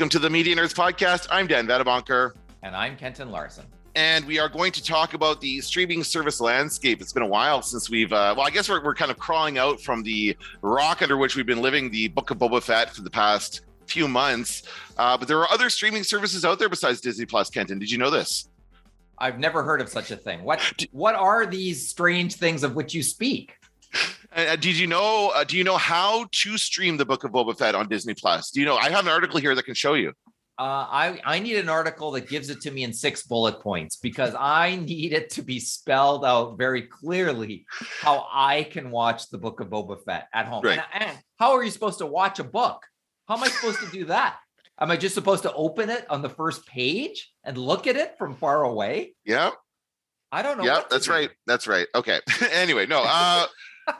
Welcome to the Media Nerds Podcast. I'm Dan Vadabonker. And I'm Kenton Larson. And we are going to talk about the streaming service landscape. It's been a while since we've, uh, well, I guess we're, we're kind of crawling out from the rock under which we've been living, the Book of Boba Fett, for the past few months. Uh, but there are other streaming services out there besides Disney Plus, Kenton. Did you know this? I've never heard of such a thing. What what are these strange things of which you speak? Uh, did you know? Uh, do you know how to stream the Book of Boba Fett on Disney Plus? Do you know? I have an article here that can show you. Uh, I I need an article that gives it to me in six bullet points because I need it to be spelled out very clearly how I can watch the Book of Boba Fett at home. Right. And, and how are you supposed to watch a book? How am I supposed to do that? Am I just supposed to open it on the first page and look at it from far away? Yeah. I don't know. Yeah, that's do. right. That's right. Okay. anyway, no. Uh,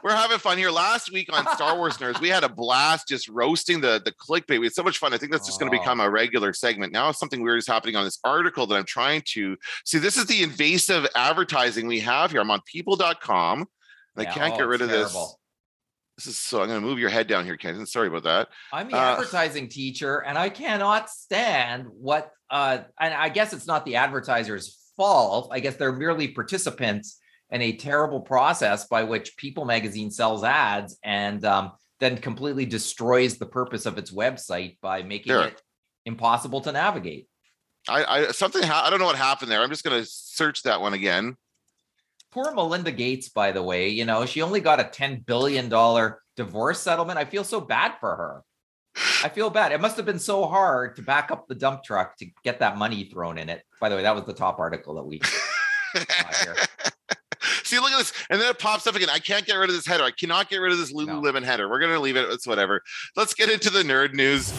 we're having fun here. Last week on Star Wars Nerds, we had a blast just roasting the the clickbait. We had so much fun. I think that's just going to become a regular segment. Now something weird is happening on this article that I'm trying to see. This is the invasive advertising we have here. I'm on people.com. And I can't oh, get rid of this. terrible. This is so I'm going to move your head down here, Kenton. Sorry about that. I'm the Uh, advertising teacher, and I cannot stand what. Uh, and I guess it's not the advertiser's fault. I guess they're merely participants in a terrible process by which People Magazine sells ads and um, then completely destroys the purpose of its website by making There. it impossible to navigate. I, I something ha- I don't know what happened there. I'm just going to search that one again. Poor Melinda Gates, by the way, you know, she only got a $10 billion divorce settlement. I feel so bad for her. I feel bad. It must have been so hard to back up the dump truck to get that money thrown in it. By the way, that was the top article that we. See, look at this. And then it pops up again. I can't get rid of this header. I cannot get rid of this Lululemon header. We're going to leave it. It's whatever. Let's get into the nerd news.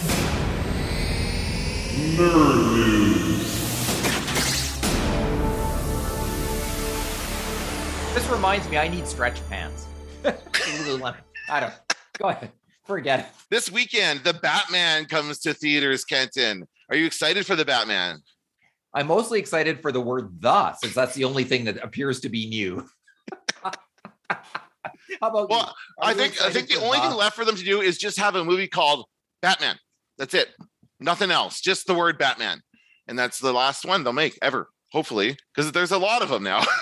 Nerd. news. This reminds me, I need stretch pants. Lululemon. I don't. Go ahead. Forget it. This weekend, the Batman comes to theaters, Kenton. Are you excited for the Batman? I'm mostly excited for the word "the," since that's the only thing that appears to be new. How about? Well, I think I think the only the? thing left for them to do is just have a movie called Batman. That's it. Nothing else. Just the word Batman. And that's the last one they'll make ever, hopefully, because there's a lot of them now.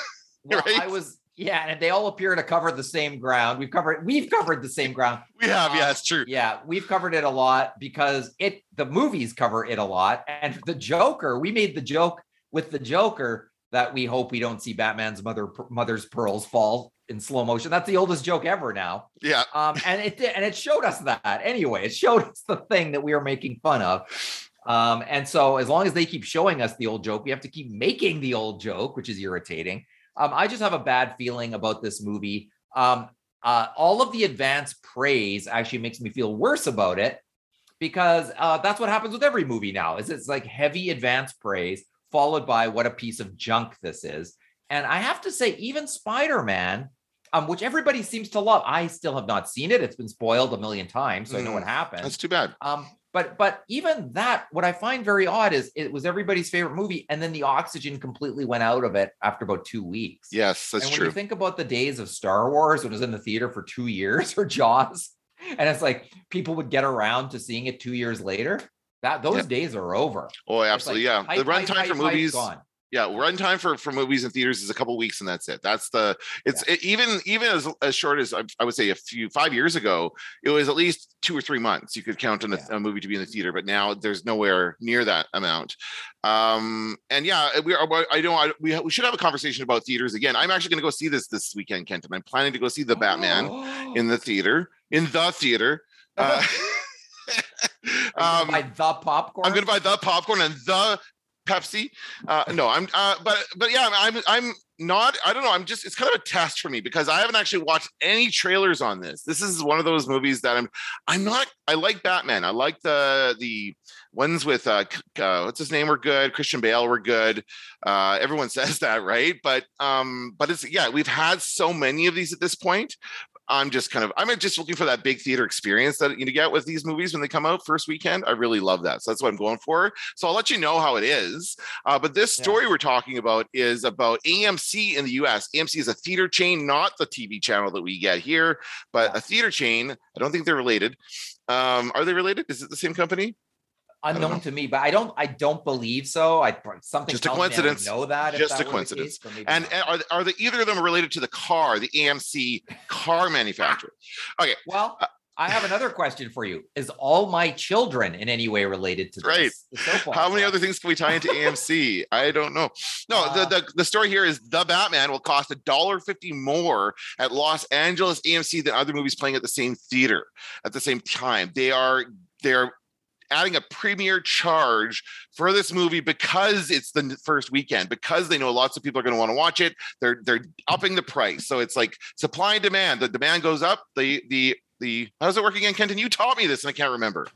Well, right? I was, yeah, and they all appear to cover the same ground. We've covered, we've covered the same ground. we have, yeah, Um, it's true. Yeah, we've covered it a lot because it, the movies cover it a lot, and the Joker, we made the joke with the Joker that we hope we don't see Batman's mother, mother's pearls fall in slow motion. That's the oldest joke ever now. Yeah. Um, and it did, and it showed us that anyway. It showed us the thing that we were making fun of. Um, and so as long as they keep showing us the old joke, we have to keep making the old joke, which is irritating. Um, I just have a bad feeling about this movie. Um, uh, all of the advanced praise actually makes me feel worse about it because uh, that's what happens with every movie now. Is it's like heavy advanced praise followed by what a piece of junk this is. And I have to say, even Spider-Man, um, which everybody seems to love, I still have not seen it. It's been spoiled a million times, so I know what happened. That's too bad. Um, but but even that, what I find very odd is it was everybody's favorite movie, and then the oxygen completely went out of it after about two weeks. Yes, that's and when true. you think about the days of Star Wars, when it was in the theater for two years, or Jaws, and it's like people would get around to seeing it two years later. That those Yeah. days are over. Oh, absolutely. like yeah. The runtime for movies. gone. Yeah, runtime for for movies and theaters is a couple weeks, and that's it. That's the. It's it, even even as as short as I, I would say a few five years ago, it was at least two or three months you could count on a, Yeah. a movie to be in the theater. But now there's nowhere near that amount. Um, and yeah, we are. I know I, we we should have a conversation about theaters again. I'm actually going to go see this this weekend, Kenton. I'm planning to go see the Batman in the theater in the theater. Uh, um, buy the popcorn. I'm gonna buy the popcorn and the Pepsi. Uh, no, I'm. Uh, but but yeah, I'm. I'm not. I don't know. I'm just. It's kind of a test for me because I haven't actually watched any trailers on this. This is one of those movies that I'm. I'm not. I like Batman. I like the the ones with uh, uh what's his name were good. Christian Bale were good. Uh, everyone says that, right? But um, but it's yeah. We've had so many of these at this point. I'm just kind of I'm just looking for that big theater experience that you get with these movies when they come out first weekend. I really love that. So that's what I'm going for. So I'll let you know how it is. Uh, but this Yeah. story we're talking about is about AMC in the US. AMC is a theater chain, not the TV channel that we get here, but Yeah. a theater chain. I don't think they're related. Um, are they related? Is it the same company? Unknown know. to me, but I don't I don't believe so. I something Just a tells me I would coincidence. know that Just that a coincidence. case, And, and are, are the either of them related to the car, the AMC car manufacturer? Okay. Well, uh, I have another question for you. Is all my children in any way related to this? Right. How many other things can we tie into AMC? I don't know. No, Uh, the, the the story here is the Batman will cost a dollar fifty more at Los Angeles AMC than other movies playing at the same theater at the same time. They are they're adding a premiere charge for this movie because it's the first weekend because they know lots of people are going to want to watch it. They're they're upping the price. So it's like supply and demand. The demand goes up. The the the how does it work again kenton? You taught me this and i can't remember.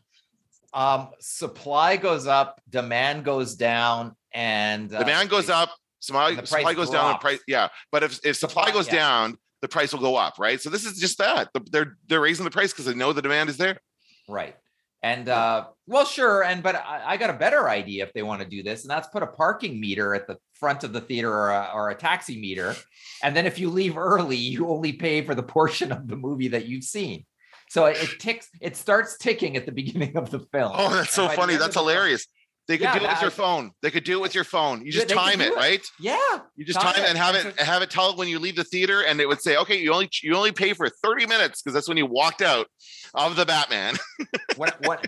Um, supply goes up, demand goes down, and uh, demand goes up supply, and supply goes down the price yeah. But if, if supply Supply, goes yeah. down the price will go up right? So this is just that. The- they're they're raising the price because they know the demand is there. Right. And uh, well, sure. And but I, I got a better idea if they want to do this, and that's put a parking meter at the front of the theater or a, or a taxi meter. And then if you leave early, you only pay for the portion of the movie that you've seen. So it, it ticks, it starts ticking at the beginning of the film. oh that's so funny that's the film- hilarious they could Yeah, do it with that- your phone they could do it with your phone you just time it it. right Yeah. You just Time time it. and have it have it tell when you leave the theater, and it would say, "Okay, you only you only pay for thirty minutes because that's when you walked out of the Batman." what what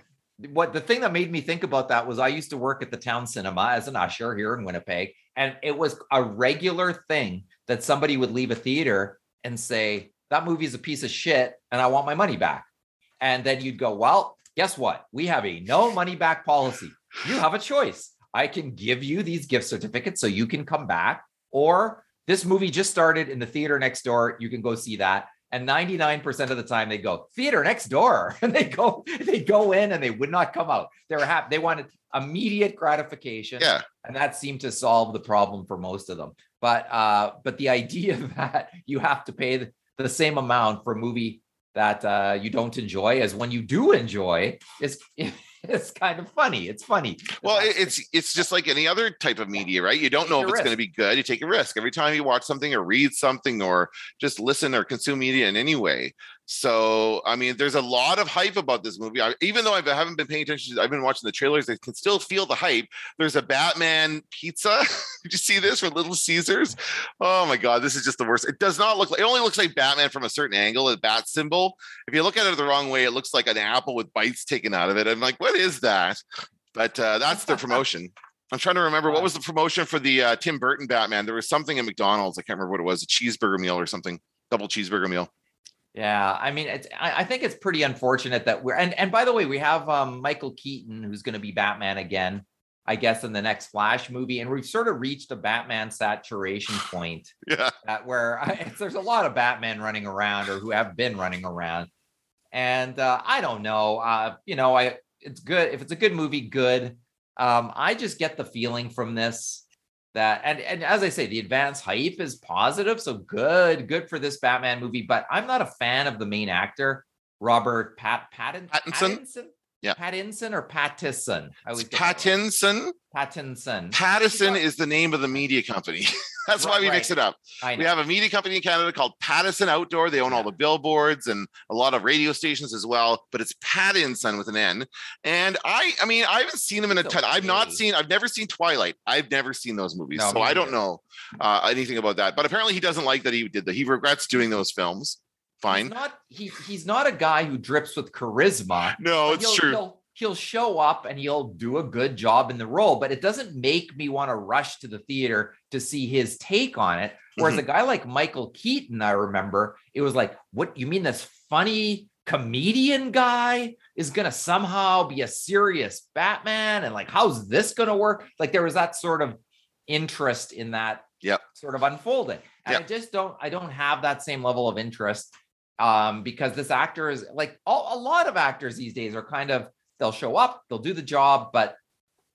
what the thing that made me think about that was I used to work at the town cinema as an usher here in Winnipeg, and it was a regular thing that somebody would leave a theater and say that movie's a piece of shit and I want my money back. And then you'd go, well, guess what? We have a no money back policy. You have a choice. I can give you these gift certificates so you can come back, or this movie just started in the theater next door. You can go see that. And 99% of the time they go, theater next door. And they go, they go in and they would not come out. They were happy. They wanted immediate gratification. yeah, And that seemed to solve the problem for most of them. But uh, but the idea that you have to pay the, the same amount for a movie that uh, you don't enjoy as when you do enjoy is it's kind of funny. It's funny. well, it, it's it's just like any other type of media, right? You don't Take know if it's going to be good. You take a risk every time you watch something or read something or just listen or consume media in any way. So, I mean, there's a lot of hype about this movie. I, even though I haven't been paying attention, I've been watching the trailers. I can still feel the hype. There's a Batman pizza. Did you see this for Little Caesars? Oh my God, this is just the worst. It does not look like. It only looks like Batman from a certain angle. A bat symbol. If you look at it the wrong way, it looks like an apple with bites taken out of it. I'm like, what is that? But uh, that's their promotion. I'm trying to remember what was the promotion for the uh, Tim Burton Batman. There was something at McDonald's. I can't remember what it was. A cheeseburger meal or something. Double cheeseburger meal. Yeah, I mean, it's, I, I think it's pretty unfortunate that we're and and by the way, we have um, Michael Keaton who's going to be Batman again, I guess, in the next Flash movie, and we've sort of reached a Batman saturation point Yeah. that where I, there's a lot of Batman running around or who have been running around, and uh, I don't know, uh, you know, I it's good if it's a good movie, good. Um, I just get the feeling from this that and and as I say, the advance hype is positive, so good, good for this Batman movie. But I'm not a fan of the main actor, Robert Pat Pattin, Pattinson? Pattinson, Yeah. Pattinson or Pattison. I always It's get that wrong. Pattinson. Pattinson. Is the name of the media company. That's why Right, we mix it up. We have a media company in Canada called Pattison Outdoor. They own all the billboards and a lot of radio stations as well, but it's Pattinson with an N. And I, I mean, I haven't seen him in a ton. I've not seen, I've never seen Twilight. I've never seen those movies, No, so I don't know uh, anything about that. But apparently, he doesn't like that he did that. He regrets doing those films. Fine. He's not he, he's not a guy who drips with charisma. No, it's true. He'll, show up and he'll do a good job in the role, but it doesn't make me want to rush to the theater to see his take on it. Whereas Mhm. a guy like Michael Keaton, I remember, it was like, what you mean this funny comedian guy is going to somehow be a serious Batman? And like, how's this going to work? Like, there was that sort of interest in that Yep. sort of unfolding. And Yep. I just don't, I don't have that same level of interest um, because this actor is like all, a lot of actors these days are kind of they'll show up, they'll do the job, but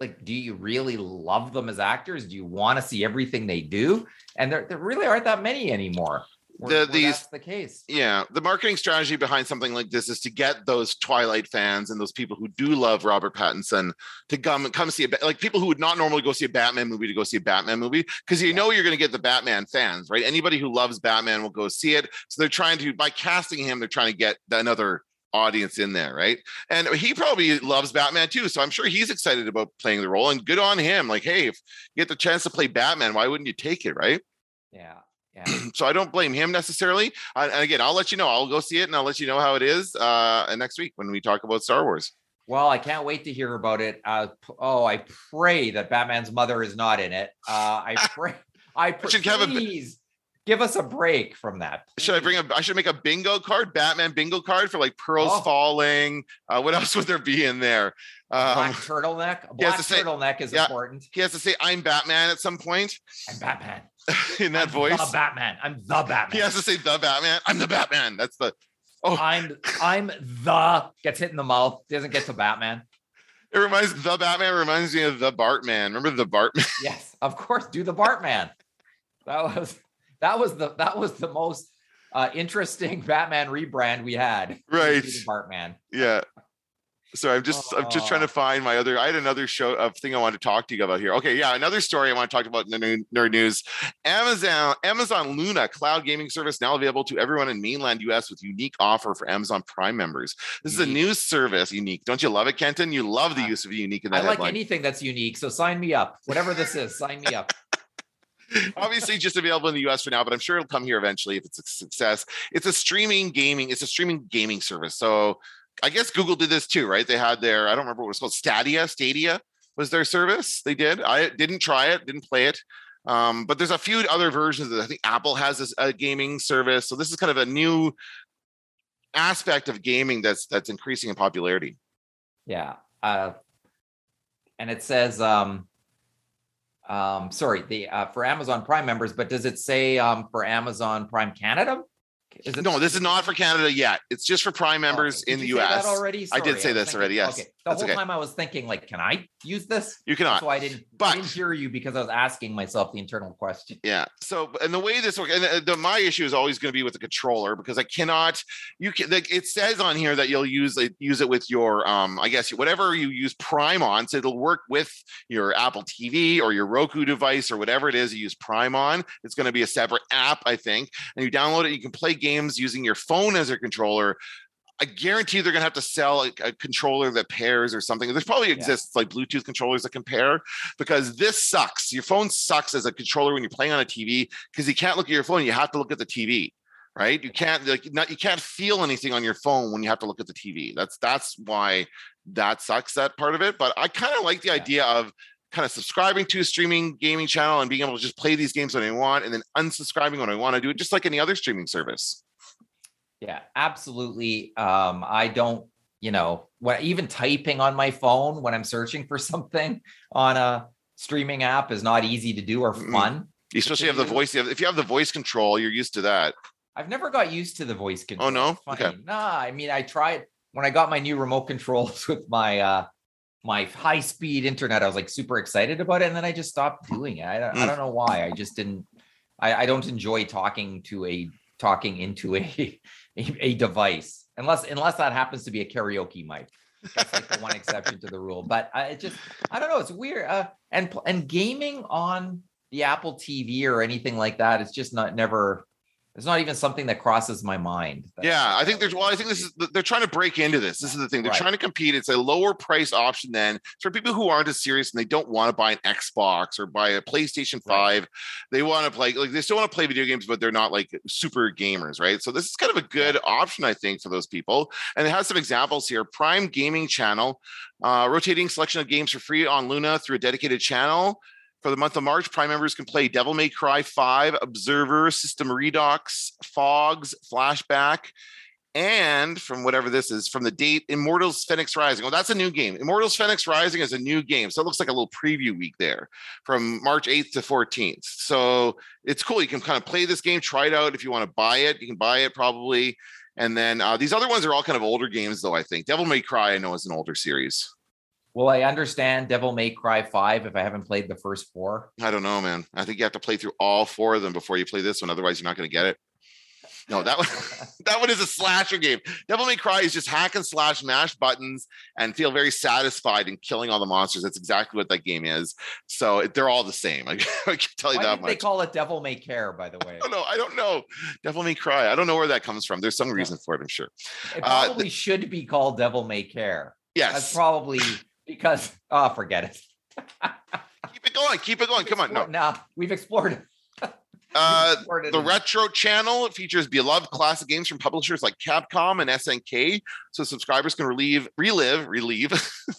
like, do you really love them as actors? Do you want to see everything they do? And there, there really aren't that many anymore. Where, The- these- that's the case. Yeah, the marketing strategy behind something like this is to get those Twilight fans and those people who do love Robert Pattinson to come come see a like people who would not normally go see a Batman movie to go see a Batman movie because you Yeah. know you're going to get the Batman fans, right? Anybody who loves Batman will go see it. So they're trying to by casting him, they're trying to get another audience in there, right? And he probably loves Batman too, so I'm sure he's excited about playing the role. And good on him. Like, hey, if you get the chance to play Batman, why wouldn't you take it, right? Yeah. Yeah. so I don't blame him necessarily. Uh, and again, I'll let you know. I'll go see it and I'll let you know how it is uh, next week when we talk about Star Wars. Well, I can't wait to hear about it. Uh, oh, I pray that Batman's mother is not in it. Uh, I pray. I pray, should please give us a break from that. Should I bring a? I should make a bingo card, Batman bingo card for like pearls Oh. falling. Uh, what else would there be in there? Um, black turtleneck? A Black say- turtleneck is yeah. important. he has to say, "I'm Batman" at some point I'm Batman. in that I'm voice. The Batman. I'm the Batman. He has to say, "The Batman." I'm the Batman. That's the. Oh, I'm I'm the gets hit in the mouth. Doesn't get to Batman. it reminds the Batman reminds me of the Bartman. Remember the Bartman? Yes, of course. Do the Bartman. That was that was the that was the most uh, interesting Batman rebrand we had. Right. The yeah. Sorry, I'm just I'm just trying to find my other. I had another show of thing I wanted to talk to you about here. Okay, yeah, another story I want to talk about in the new- nerd news. Amazon Amazon Luna cloud gaming service now available to everyone in mainland US with unique offer for Amazon Prime members. This is a Unique. new service. Unique, don't you love it, Kenton? You love the use of unique in that. I like headline. anything that's unique, so sign me up. Whatever this is, sign me up. Obviously, just available in the US for now, but I'm sure it'll come here eventually if it's a success. It's a streaming gaming, it's a streaming gaming service. So I guess Google did this too, right? They had their, I don't remember what it was called, Stadia, Stadia was their service. They did. I didn't try it, didn't play it. Um, but there's a few other versions. I think Apple has this, a gaming service. So this is kind of a new aspect of gaming that's that's increasing in popularity. Yeah. Uh, and it says, um, um, sorry, the uh, for Amazon Prime members, but does it say um, for Amazon Prime Canada? Is it No, this is not for Canada yet. It's just for Prime members Okay. in the you say that US. already? I did say was this already, yes. Okay. The That's whole okay. time I was thinking, like, can I use this? You cannot. So I didn't, I But- didn't hear you because I was asking myself the internal question. Yeah. So, and the way this works, and the, the, my issue is always going to be with the controller because I cannot. You can. Like, it says on here that you'll use it, use it with your, um, I guess whatever you use Prime on, so it'll work with your Apple TV or your Roku device or whatever it is you use Prime on. It's going to be a separate app, I think, and you download it. You can play games using your phone as a controller. I guarantee they're going to have to sell a, a controller that pairs or something. There's probably exists like Bluetooth controllers that can pair because this sucks. Your phone sucks as a controller when you're playing on a TV because you can't look at your phone. You have to look at the TV, right? You can't like not you can't feel anything on your phone when you have to look at the TV. That's that's why that sucks that part of it. But I kind of like the Yeah. idea of kind of subscribing to a streaming gaming channel and being able to just play these games when I want and then unsubscribing when I want to do it, just like any other streaming service. Yeah, absolutely. Um, I don't, you know, when even typing on my phone when I'm searching for something on a streaming app is not easy to do or fun. You especially have the voice. If you have the voice control, you're used to that. I've never got used to the voice control. Oh, no? Okay. Nah, I mean, I tried when I got my new remote controls with my uh my high speed internet. I was like super excited about it, and then I just stopped doing it. I don't, I Mm. don't know why. I just didn't. I, I don't enjoy talking to a talking into a, a device unless unless that happens to be a karaoke mic. That's like the one exception to the rule. But I it just I don't know. It's weird. Uh, and and gaming on the Apple TV or anything like that. It's just not never. It's not even something that crosses my mind. Yeah, I think there's well, I think this is they're trying to break into this. This is the thing. They're Right. trying to compete. It's a lower price option then for people who aren't as serious and they don't want to buy an Xbox or buy a PlayStation 5. They want to play like they still want to play video games, but they're not like super gamers, right? So this is kind of a good option, I think, for those people. And it has some examples here. Prime Gaming Channel, uh, rotating selection of games for free on Luna through a dedicated channel. For the month of March, Prime members can play Devil May Cry 5, Observer, System Redux, Fogs, Flashback, and from whatever this is, from the date Immortals Fenyx Rising. Oh, that's a new game. Immortals Fenyx Rising is a new game. So it looks like a little preview week there from March 8th to 14th. So it's cool. You can kind of play this game, try it out. If you want to buy it, you can buy it probably. And then uh, these other ones are all kind of older games, though, I think. Devil May Cry, I know, is an older series. Will I understand Devil May Cry 5 if I haven't played the first four? I don't know, man. I think you have to play through all four of them before you play this one. Otherwise, you're not going to get it. No, that one that one is a slasher game. Devil May Cry is just hack and slash, mash buttons, and feel very satisfied in killing all the monsters. That's exactly what that game is. So they're all the same. I, I can tell you Why that much. they call it Devil May Care, by the way? I don't know. I don't know. Devil May Cry. I don't know where that comes from. There's some reason for it. I'm sure. It Uh, probably should be called Devil May Care. Yes, That's probably because oh forget it. Keep it going. Keep it going. Come on. No. no, we've explored it. Uh, We've explored it The. Retro Channel features beloved classic games from publishers like Capcom and SNK, so subscribers can relieve, relive, relieve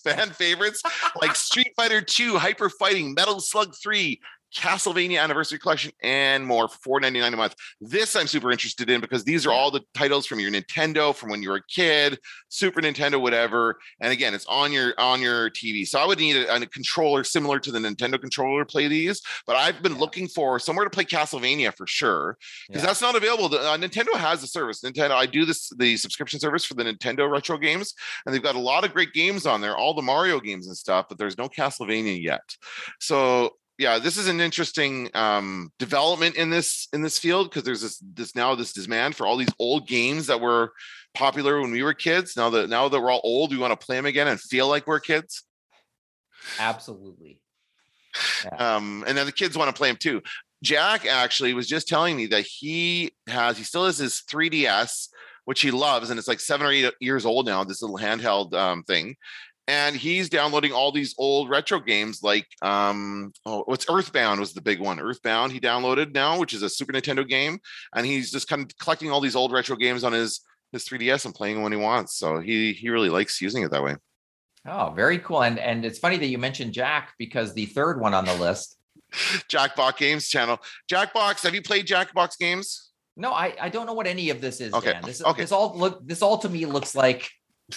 fan favorites like Street Fighter 2, Hyper Fighting, Metal Slug 3, Castlevania Anniversary Collection, and more for $4.99 a month. This I'm super interested in because these are all the titles from your Nintendo from when you were a kid, Super Nintendo, whatever. And again, it's on your on your TV. So I would need a, a controller similar to the Nintendo controller to play these. But I've been Yeah. looking for somewhere to play Castlevania for sure because Yeah. that's not available. The, uh, Nintendo has a service. Nintendo, I do this the subscription service for the Nintendo retro games, and they've got a lot of great games on there, all the Mario games and stuff. But there's no Castlevania yet. So yeah, this is an interesting um, development in this in this field because there's this this now this demand for all these old games that were popular when we were kids. Now that now that we're all old, we want to play them again and feel like we're kids. Absolutely. um, and then the kids want to play them too. Jack actually was just telling me that he has, he still has his 3DS, which he loves, and it's like seven or eight years old now. This little handheld um, thing, and he's downloading all these old retro games, like um, oh, what's Earthbound was the big one. Earthbound he downloaded now, which is a Super Nintendo game, and he's just kind of collecting all these old retro games on his his 3DS and playing them when he wants. So he he really likes using it that way. Oh, very cool. And and it's funny that you mentioned Jack because the third one on the list. Jackbox Games channel. Jackbox, have you played Jackbox games? No, I I don't know what any of this is. Okay, Dan. This okay. this all look this all to me looks like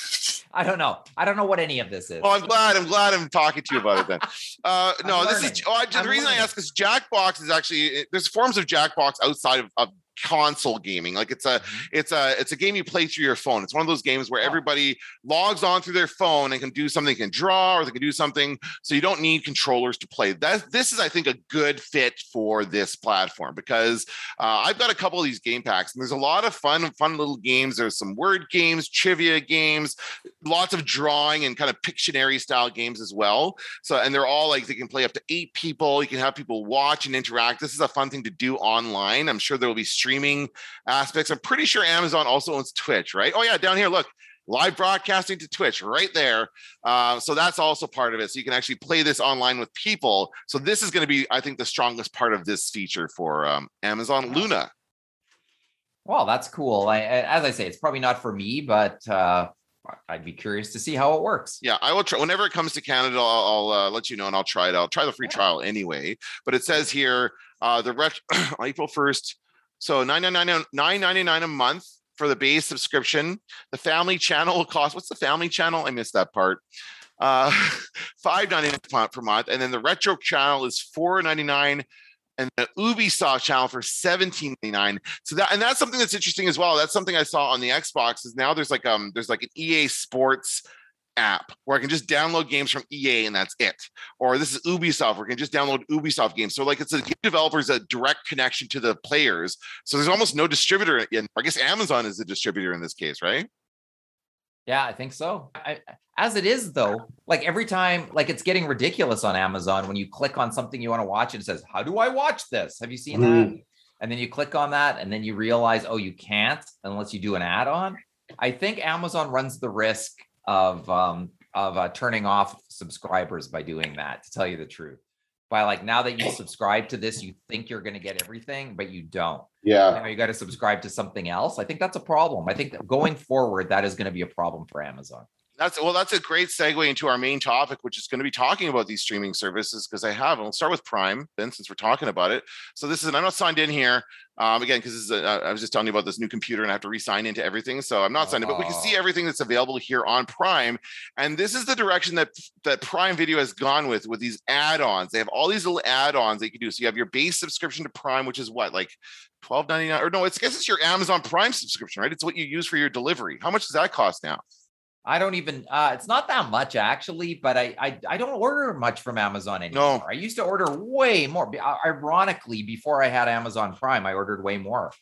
I don't know. I don't know what any of this is. Well, I'm glad. I'm glad I'm talking to you about it then. Uh, no, this is. Oh, I, the I'm reason I learning. ask is Jackbox is actually there's forms of Jackbox outside of, of console gaming. Like it's a Mhm. it's a it's a game you play through your phone. It's one of those games where everybody logs on through their phone and can do something, they can draw or they can do something. So you don't need controllers to play. That this is, I think, a good fit for this platform because uh, I've got a couple of these game packs and there's a lot of fun, fun little games. There's some word games, trivia games, lots of drawing and kind of Pictionary style games as well. So, and they're all like they can play up to eight people. You can have people watch and interact. This is a fun thing to do online. I'm sure there will be streaming aspects. I'm pretty sure Amazon also owns Twitch, right? Oh, yeah, down here, look. Live broadcasting to Twitch right there. Uh, so that's also part of it. So you can actually play this online with people. So this is going to be, I think, the strongest part of this feature for um, Amazon Luna. Well, that's cool. I, as I say, it's probably not for me, but uh, I'd be curious to see how it works. Yeah, I will try. Whenever it comes to Canada, I'll, I'll uh, let you know and I'll try it. I'll try the free Yeah. trial anyway. But it says here uh, the ret- April first. So nine ninety nine a month for the base subscription. The family channel will cost. What's the family channel? I missed that part. Uh, five ninety nine per month, and then the retro channel is four ninety nine. And the Ubisoft channel for seventeen ninety nine. So that and that's something that's interesting as well. That's something I saw on the Xbox. Is now there's like um there's like an EA Sports app where I can just download games from EA and that's it. Or this is Ubisoft where I can just download Ubisoft games. So like it's a game developers a direct connection to the players. So there's almost no distributor in. I guess Amazon is the distributor in this case, right? Yeah, I think so. I, as it is, though, like every time, like it's getting ridiculous on Amazon when you click on something you want to watch and it says, How do I watch this? Have you seen that? Mm-hmm. And then you click on that and then you realize, Oh, you can't unless you do an add on. I think Amazon runs the risk of, um, of uh, turning off subscribers by doing that, to tell you the truth. By like now that you subscribe to this, you think you're going to get everything, but you don't Yeah. now you got to subscribe to something else. I think that's a problem. I think that going forward, that is going to be a problem for Amazon. That's well, that's a great segue into our main topic, which is going to be talking about these streaming services because I have. And we'll start with Prime, then, since we're talking about it. So this is, I'm not signed in here um, again because this is. A, I was just telling you about this new computer, and I have to re-sign into everything. So I'm not signed in, but we can see Oh. everything that's available here on Prime. And this is the direction that that Prime Video has gone with with these add-ons. They have all these little add-ons that you can do. So you have your base subscription to Prime, which is what like. Twelve ninety nine, or no, it's I guess it's your Amazon Prime subscription, right? It's what you use for your delivery. How much does that cost now? I don't even. Uh, it's not that much actually, but I, I I don't order much from Amazon anymore. I used to order way more. Uh, Ironically, before I had Amazon Prime, I ordered way more.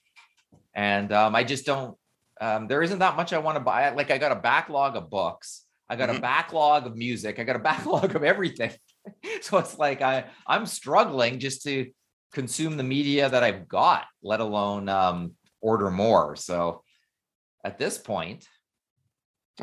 and um, I just don't. Um, there isn't that much I want to buy. Like I got a backlog of books. I got Mhm. a backlog of music. I got a backlog of everything. so it's like I I'm struggling just to consume the media that I've got, let alone um, order more. So at this point,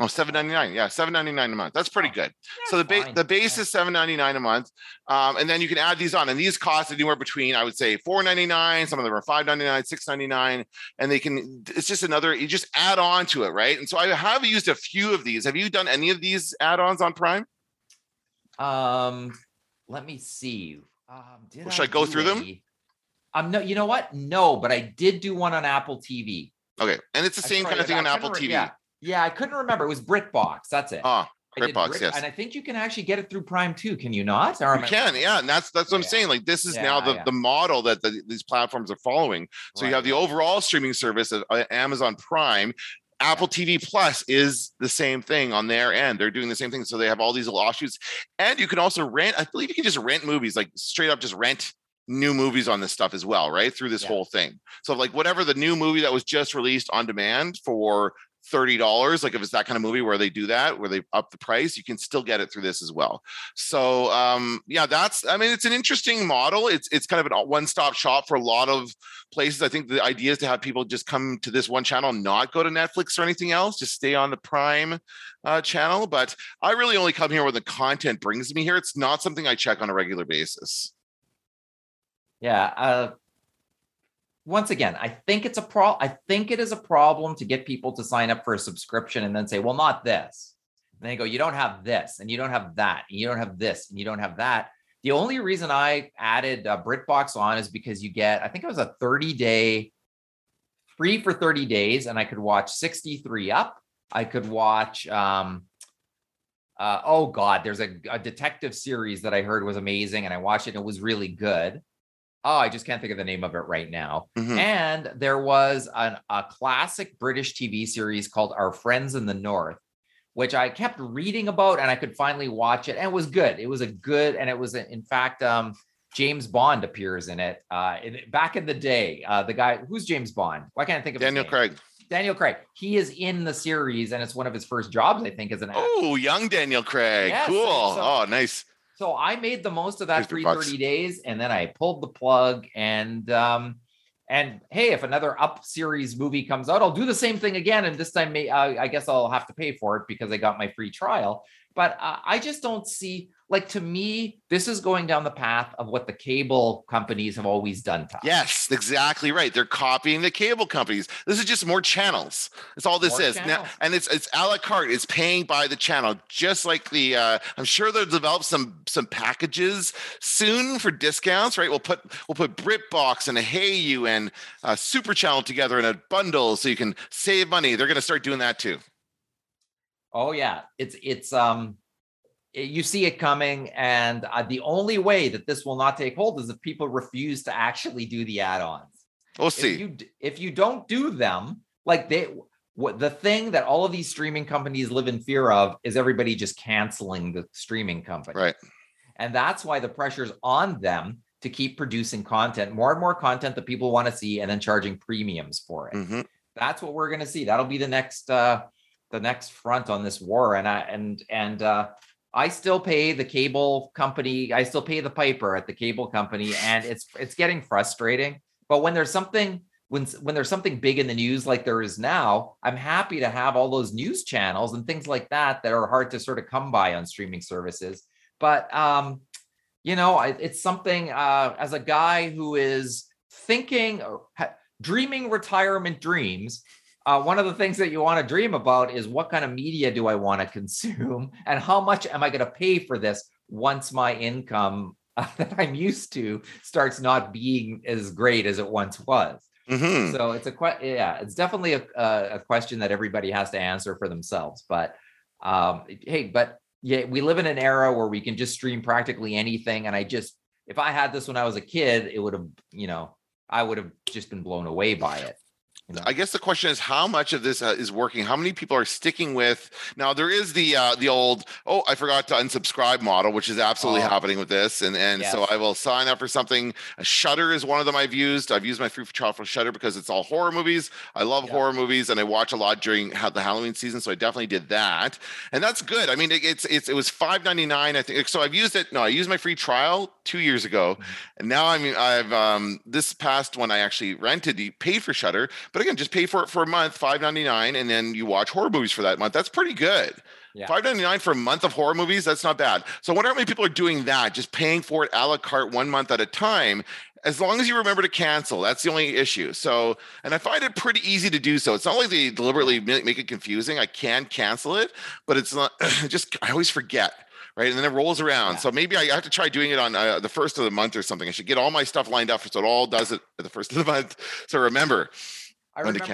Oh, seven ninety nine. Yeah, seven ninety nine a month. That's pretty good. So the ba- fine. the base Yeah. is seven ninety nine a month, um, and then you can add these on, and these cost anywhere between I would say four ninety nine. Some of them are five ninety nine, six ninety nine, and they can. It's just another. You just add on to it, right? And so I have used a few of these. Have you done any of these add ons on Prime? Um, let me see. Um, did should I go do through them? any? Um, no, you know what? No, but I did do one on Apple TV. Okay, and it's the same kind of thing on Apple TV. Yeah, yeah, I couldn't remember. It was BritBox. That's it. Ah, BritBox, Brit- yes. and I think you can actually get it through Prime too. Can you not? Or You I- can, yeah, and that's that's what I'm saying. Like this is now the yeah. the model that the, these platforms are following. So you have the overall streaming service of uh, Amazon Prime. Apple TV Plus is the same thing on their end. They're doing the same thing. So they have all these little offshoots. And you can also rent, I believe you can just rent movies, like straight up just rent new movies on this stuff as well, right? Through this Yeah. whole thing. So like whatever the new movie that was just released on demand for $30, like if it's that kind of movie where they do that, where they up the price, you can still get it through this as well. So um yeah, that's I mean it's an interesting model. It's it's kind of a one-stop shop for a lot of places. I think the idea is to have people just come to this one channel, not go to Netflix or anything else, just stay on the Prime uh, channel. But I really only come here when the content brings me here. It's not something I check on a regular basis. Yeah. Uh, once again, I think it's a pro. I think it is a problem to get people to sign up for a subscription and then say, "Well, not this." And they go, "You don't have this, and you don't have that, and you don't have this, and you don't have that." The only reason I added uh, BritBox on is because you get, I think it was a 30 day free for 30 days, and I could watch 63 Up. I could watch. Um, uh, oh God, there's a, a detective series that I heard was amazing, and I watched it. and It was really good. Oh, I just can't think of the name of it right now. Mhm. And there was an, a classic British TV series called Our Friends in the North, which I kept reading about and I could finally watch it. And it was good. It was a good, and it was, in fact, um, James Bond appears in it. Uh, in, back in the day, uh, the guy who's James Bond? Why can't I think of Daniel? Craig. Daniel Craig. He is in the series, and it's one of his first jobs, I think, as an actor. Oh, young Daniel Craig. Yes, cool. so- oh, nice. So I made the most of that Here's free your bucks. days and then I pulled the plug and um and hey, if another up series movie comes out, I'll do the same thing again. And this time, may, uh, I guess I'll have to pay for it because I got my free trial. But uh, I just don't see, like, to me, this is going down the path of what the cable companies have always done. Yes, exactly right. They're copying the cable companies. This is just more channels. That's all this More is. Now, and it's it's a la carte. It's paying by the channel, just like the. Uh, I'm sure they'll develop some some packages soon for discounts. Right? We'll put we'll put BritBox and a You and a Super Channel together in a bundle, so you can save money. They're going to start doing that too. Oh yeah, it's it's um you see it coming and uh, the only way that this will not take hold is if people refuse to actually do the add-ons. We'll If see. you if you don't do them, like they what the thing that all of these streaming companies live in fear of is everybody just canceling the streaming company. Right. And that's why the pressure's on them to keep producing content, more and more content that people want to see and then charging premiums for it Mhm. that's what we're going to see that'll be the next uh the next front on this war and i and and uh i still pay the cable company i still pay the piper at the cable company and it's it's getting frustrating. But when there's something when when there's something big in the news like there is now i'm happy to have all those news channels and things like that that are hard to sort of come by on streaming services. But um you know I, it's something uh as a guy who is thinking ha- dreaming retirement dreams uh, one of the things that you want to dream about is what kind of media do I want to consume and how much am I going to pay for this once my income uh, that I'm used to starts not being as great as it once was. Mhm. So it's a que- yeah, it's definitely a, a, a question that everybody has to answer for themselves. But um, hey, but yeah, we live in an era where we can just stream practically anything, and I just if I had this when I was a kid, it would have you know I would have just been blown away by it. I guess the question is how much of this uh, is working. How many people are sticking with? Now there is the uh, the old oh I forgot to unsubscribe model, which is absolutely Oh. happening with this, and and so I will sign up for something. A Shudder is one of them I've used. I've used my free trial for Shudder because it's all horror movies. I love Yeah. horror movies, and I watch a lot during the Halloween season, so I definitely did that, and that's good. I mean, it, it's it's it was five ninety nine I think. So I've used it. No, I used my free trial two years ago, Mhm. and now I mean I've um this past one I actually rented, paid for Shudder, but again, just pay for it for a month, five ninety nine, and then you watch horror movies for that month. That's pretty good. Yeah. Five ninety nine for a month of horror movies. That's not bad. So I wonder how many people are doing that, just paying for it a la carte one month at a time. As long as you remember to cancel, that's the only issue. So, and I find it pretty easy to do so. It's not like they deliberately make it confusing. I can cancel it, but it's not. just I always forget right? And then it rolls around. Yeah. So maybe I have to try doing it on uh, the first of the month or something. I should get all my stuff lined up so it all does it at the first of the month. So remember, I remember.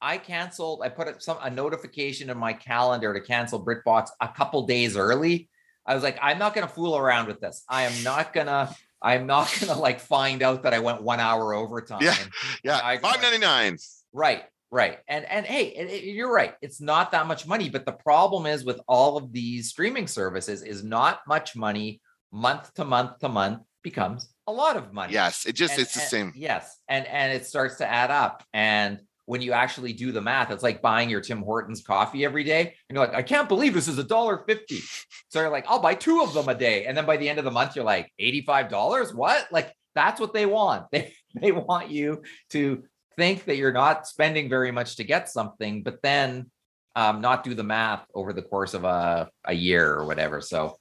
I, I canceled, I put a- some a notification in my calendar to cancel BritBox a couple days early. I was like, I'm not gonna fool around with this. I am not gonna, I'm not gonna like find out that I went one hour overtime. Yeah. yeah, I- five ninety nine. Right, right. And and hey, it- it- you're right. It's not that much money, but the problem is with all of these streaming services is not much money month to month to month becomes a lot of money. Yes, it just And- it's the and- same. Yes, and and it starts to add up. And when you actually do the math, it's like buying your Tim Hortons coffee every day. And you're like, I can't believe this is a dollar fifty. So you're like, I'll buy two of them a day. And then by the end of the month, you're like, eighty-five dollars. What? Like that's what they want. They they want you to think that you're not spending very much to get something, but then um, not do the math over the course of a a year or whatever. So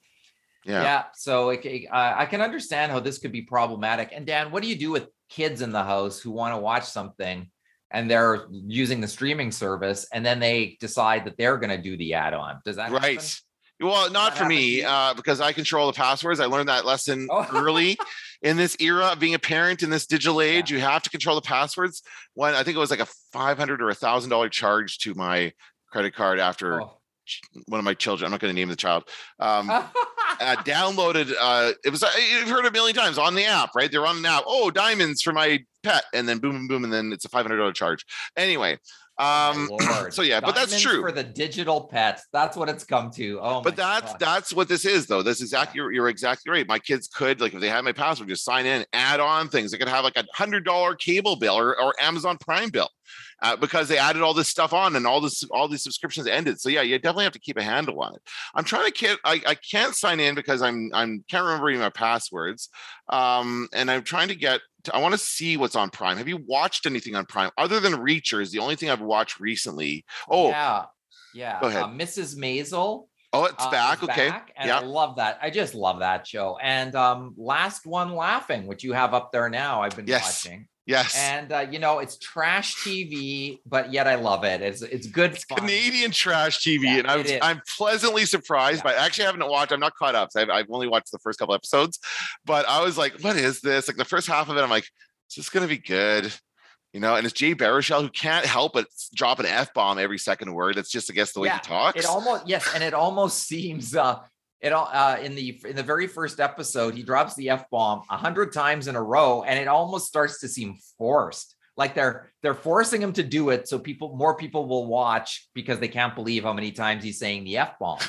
Yeah. yeah. So it, it- uh, I can understand how this could be problematic. And Dan, what do you do with kids in the house who want to watch something and they're using the streaming service and then they decide that they're going to do the add-on? Does that happen? Right. Well, not for me, uh, because I control the passwords. I learned that lesson Oh. early in this era of being a parent in this digital age. You have to control the passwords. When I think it was like a five hundred or a thousand dollar charge to my credit card after Oh. one of my children. I'm not going to name the child. Um, uh, downloaded. Uh, it was uh, you've heard a million times on the app, right? They're on an app. Oh, diamonds for my pet, and then boom, boom, boom, and then it's a five hundred dollar charge. Anyway, um, Oh so yeah, but that's true. for the digital pets. That's what it's come to. Oh, but that's God. that's what this is though that's exactly you're, you're exactly right my kids could like if they had my password just sign in add on things they could have like a hundred dollar cable bill or, or amazon prime bill uh, because they added all this stuff on and all this all these subscriptions ended so yeah you definitely have to keep a handle on it i'm trying to get i, I can't sign in because i'm i'm can't remember my passwords um and i'm trying to get to, i want to see what's on prime have you watched anything on prime other than reacher is the only thing i've watched recently oh yeah, yeah. Go ahead. Uh, Mrs. Maisel. oh it's uh, back okay back, and. I love that. I just love that show. And um, last one laughing, which you have up there now. I've been Yes. watching, yes and uh, you know it's trash TV, but yet I love it. It's it's good fun. Canadian trash TV, Yeah, and I'm. I'm pleasantly surprised. Yeah. But actually, I haven't watched. I'm not caught up. So I've, I've only watched the first couple episodes, but I was like, "What is this?" Like the first half of it, I'm like, "Is this gonna be good?" You know, and it's Jay Baruchel who can't help but drop an f bomb every second word. It's just, I guess, the way Yeah, he talks. It almost yes, and it almost seems uh it all uh in the in the very first episode he drops the f bomb a hundred times in a row, and it almost starts to seem forced. Like they're they're forcing him to do it so people more people will watch because they can't believe how many times he's saying the f bomb.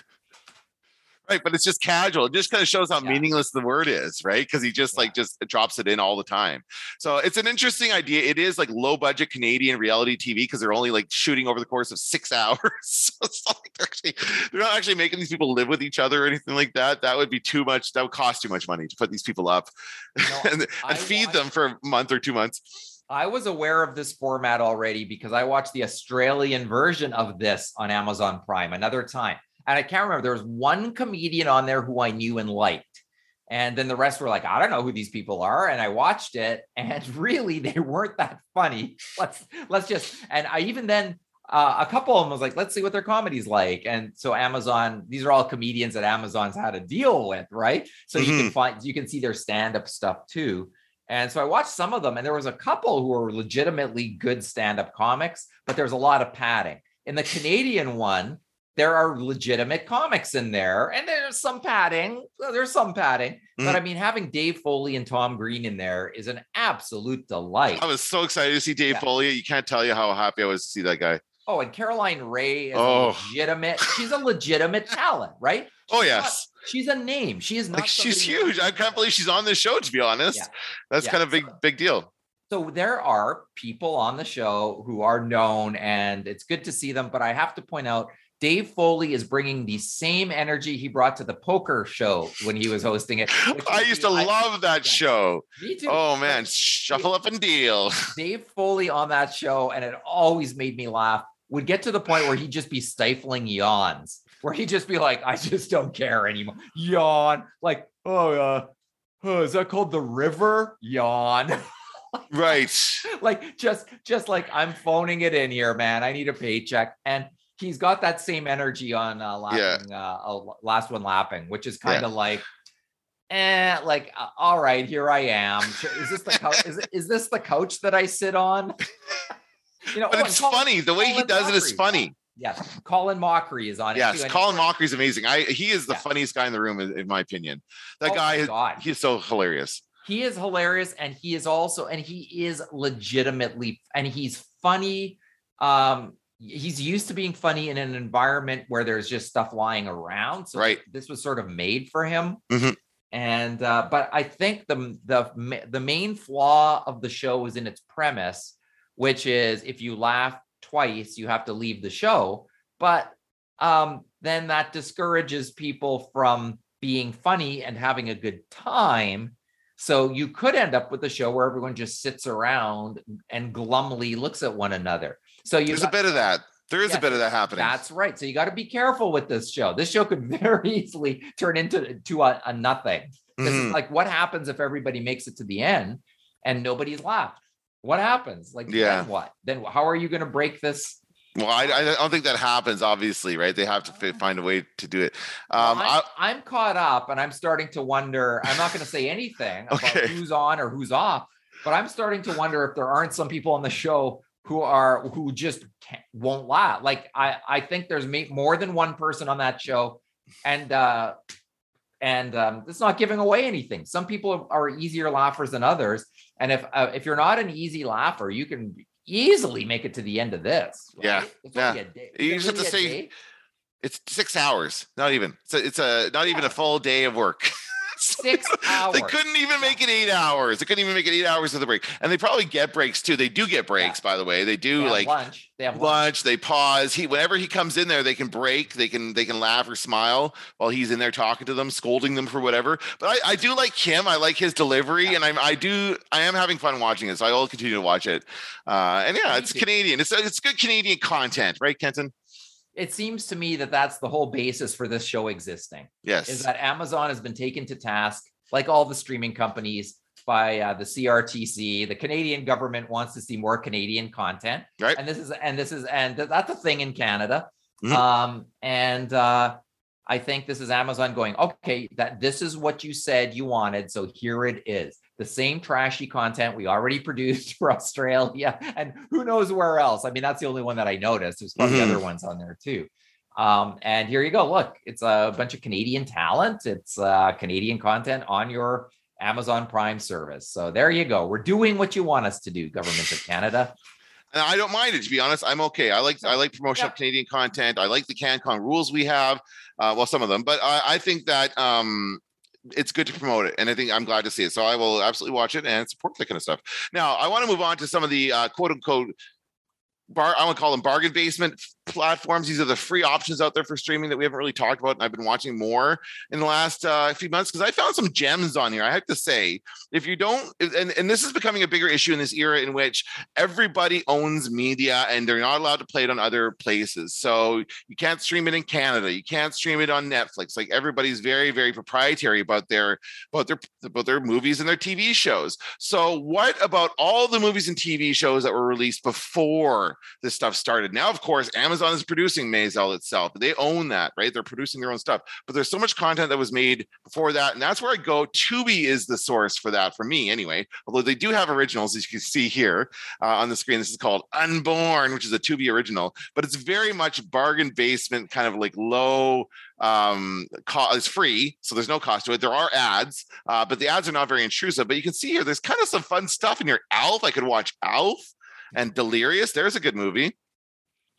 Right, but it's just casual. It just kind of shows how Yeah. meaningless the word is, right? Because he just Yeah. like just drops it in all the time. So it's an interesting idea. It is like low budget Canadian reality TV because they're only like shooting over the course of six hours. so it's not like they're actually they're not actually making these people live with each other or anything like that. That would be too much. That would cost too much money to put these people up know, and, and feed them for a month or two months. I was aware of this format already because I watched the Australian version of this on Amazon Prime another time. And I can't remember, there was one comedian on there who I knew and liked. And then the rest were like, I don't know who these people are. And I watched it, and really they weren't that funny. Let's let's just and I even then uh, a couple of them was like, let's see what their comedy's like. And so Amazon, these are all comedians that Amazon's had to deal with, right? So you can find you can see their stand-up stuff too. And so I watched some of them, and there was a couple who were legitimately good stand-up comics, but there's a lot of padding. In the Canadian one, there are legitimate comics in there, and there's some padding. There's some padding, mm-hmm. but I mean, having Dave Foley and Tom Green in there is an absolute delight. I was so excited to see Dave yeah. Foley. You can't tell you how happy I was to see that guy. Oh, and Caroline Rhea is oh. legitimate. She's a legitimate talent, right? Oh, she's oh yes. Not, she's a name. She is not. Like she's huge. I can't believe she's on this show. To be honest, yeah. that's yeah. kind of big, big deal. So there are people on the show who are known, and it's good to see them. But I have to point out Dave Foley is bringing the same energy he brought to the poker show when he was hosting it. I used to I, love that show. Me too. Oh man, shuffle up and deal. Dave Foley on that show, and it always made me laugh. Would get to the point where he'd just be stifling yawns, where he'd just be like, "I just don't care anymore." Yawn, like, "Oh, uh, oh, is that called the river?" Yawn. right. like just, just like I'm phoning it in here, man. I need a paycheck, and he's got that same energy on uh, laughing, yeah. uh, last one laughing, which is kind of yeah. like, eh, like uh, all right, here I am. Is this the couch? is, is this the couch that I sit on? you know, but oh, it's Colin, funny. The way Colin he does Mochrie. it is funny. Yes, Colin Mochrie is on yes, it. Yes, Colin Mochrie is amazing. I he is the yeah. funniest guy in the room, in, in my opinion. That oh guy, he's so hilarious. He is hilarious, and he is also, and he is legitimately, and he's funny. Um, he's used to being funny in an environment where there's just stuff lying around. So right. this was sort of made for him. Mm-hmm. And uh, but I think the the the main flaw of the show was in its premise, which is if you laugh twice, you have to leave the show. But um, then that discourages people from being funny and having a good time. So you could end up with a show where everyone just sits around and glumly looks at one another. So you there's got, a bit of that. There is yes, a bit of that happening. That's right. So you got to be careful with this show. This show could very easily turn into to a, a nothing. Mm-hmm. like what happens if everybody makes it to the end and nobody's left? What happens? Like yeah. then what? Then how are you going to break this? Well, I, I don't think that happens. Obviously, right? They have to find a way to do it. Um, well, I'm, I'm, caught up, and I'm starting to wonder. I'm not going to say anything about who's on or who's off, but I'm starting to wonder if there aren't some people on the show who are who just won't laugh. Like I I think there's more than one person on that show, and uh, and um, it's not giving away anything. Some people are easier laughers than others, and if uh, if you're not an easy laugher, you can easily make it to the end of this. Right? Yeah, it's yeah. You just have to say. Day. It's six hours, not even. A, it's a not even a full day of work. Six hours. they couldn't even make it eight hours. They couldn't even make it eight hours of the break. And they probably get breaks too. They do get breaks, yeah. by the way. They do they like lunch. They have lunch. lunch. They pause. He whenever he comes in there, they can break. They can they can laugh or smile while he's in there talking to them, scolding them for whatever. But I, I do like him. I like his delivery, yeah. and I'm I do I am having fun watching it. So I will continue to watch it. Uh, and yeah, it's Canadian. It's it's good Canadian content, right, Kenton? It seems to me that that's the whole basis for this show existing. Yes. Is that Amazon has been taken to task like all the streaming companies by uh, the CRTC. The Canadian government wants to see more Canadian content, right? And this is and this is and that's a thing in Canada. Mm-hmm. Um, and uh, I think this is Amazon going, okay, that this is what you said you wanted, so here it is. The same trashy content we already produced for Australia, and who knows where else. I mean, that's the only one that I noticed. There's probably mm-hmm. other ones on there too. Um, and here you go. Look, it's a bunch of Canadian talent. It's uh, Canadian content on your Amazon Prime service. So there you go. We're doing what you want us to do, government of Canada. And I don't mind it to be honest. I'm okay. I like I like promotion yeah. of Canadian content. I like the CanCon rules we have. Uh, well, some of them, but I, I think that um, it's good to promote it, and I think I'm glad to see it. So I will absolutely watch it and support that kind of stuff. Now I want to move on to some of the uh, quote unquote bar I want to call them bargain basement platforms. These are the free options out there for streaming that we haven't really talked about. And I've been watching more in the last uh, few months because I found some gems on here. I have to say, if you don't, and, and this is becoming a bigger issue in this era in which everybody owns media and they're not allowed to play it on other places. So you can't stream it in Canada. You can't stream it on Netflix. Like everybody's very, very proprietary about their about their about their movies and their TV shows. So what about all the movies and TV shows that were released before this stuff started? Now, of course, Amazon Amazon is producing Maisel itself. They own that, right? They're producing their own stuff. But there's so much content that was made before that, and that's where I go. Tubi is the source for that for me, anyway. Although they do have originals, as you can see here uh, on the screen. This is called Unborn, which is a Tubi original, but it's very much bargain basement, kind of like low um co- it's free so there's no cost to it there are ads uh, but the ads are not very intrusive but you can see here there's kind of some fun stuff in here alf i could watch alf and delirious there's a good movie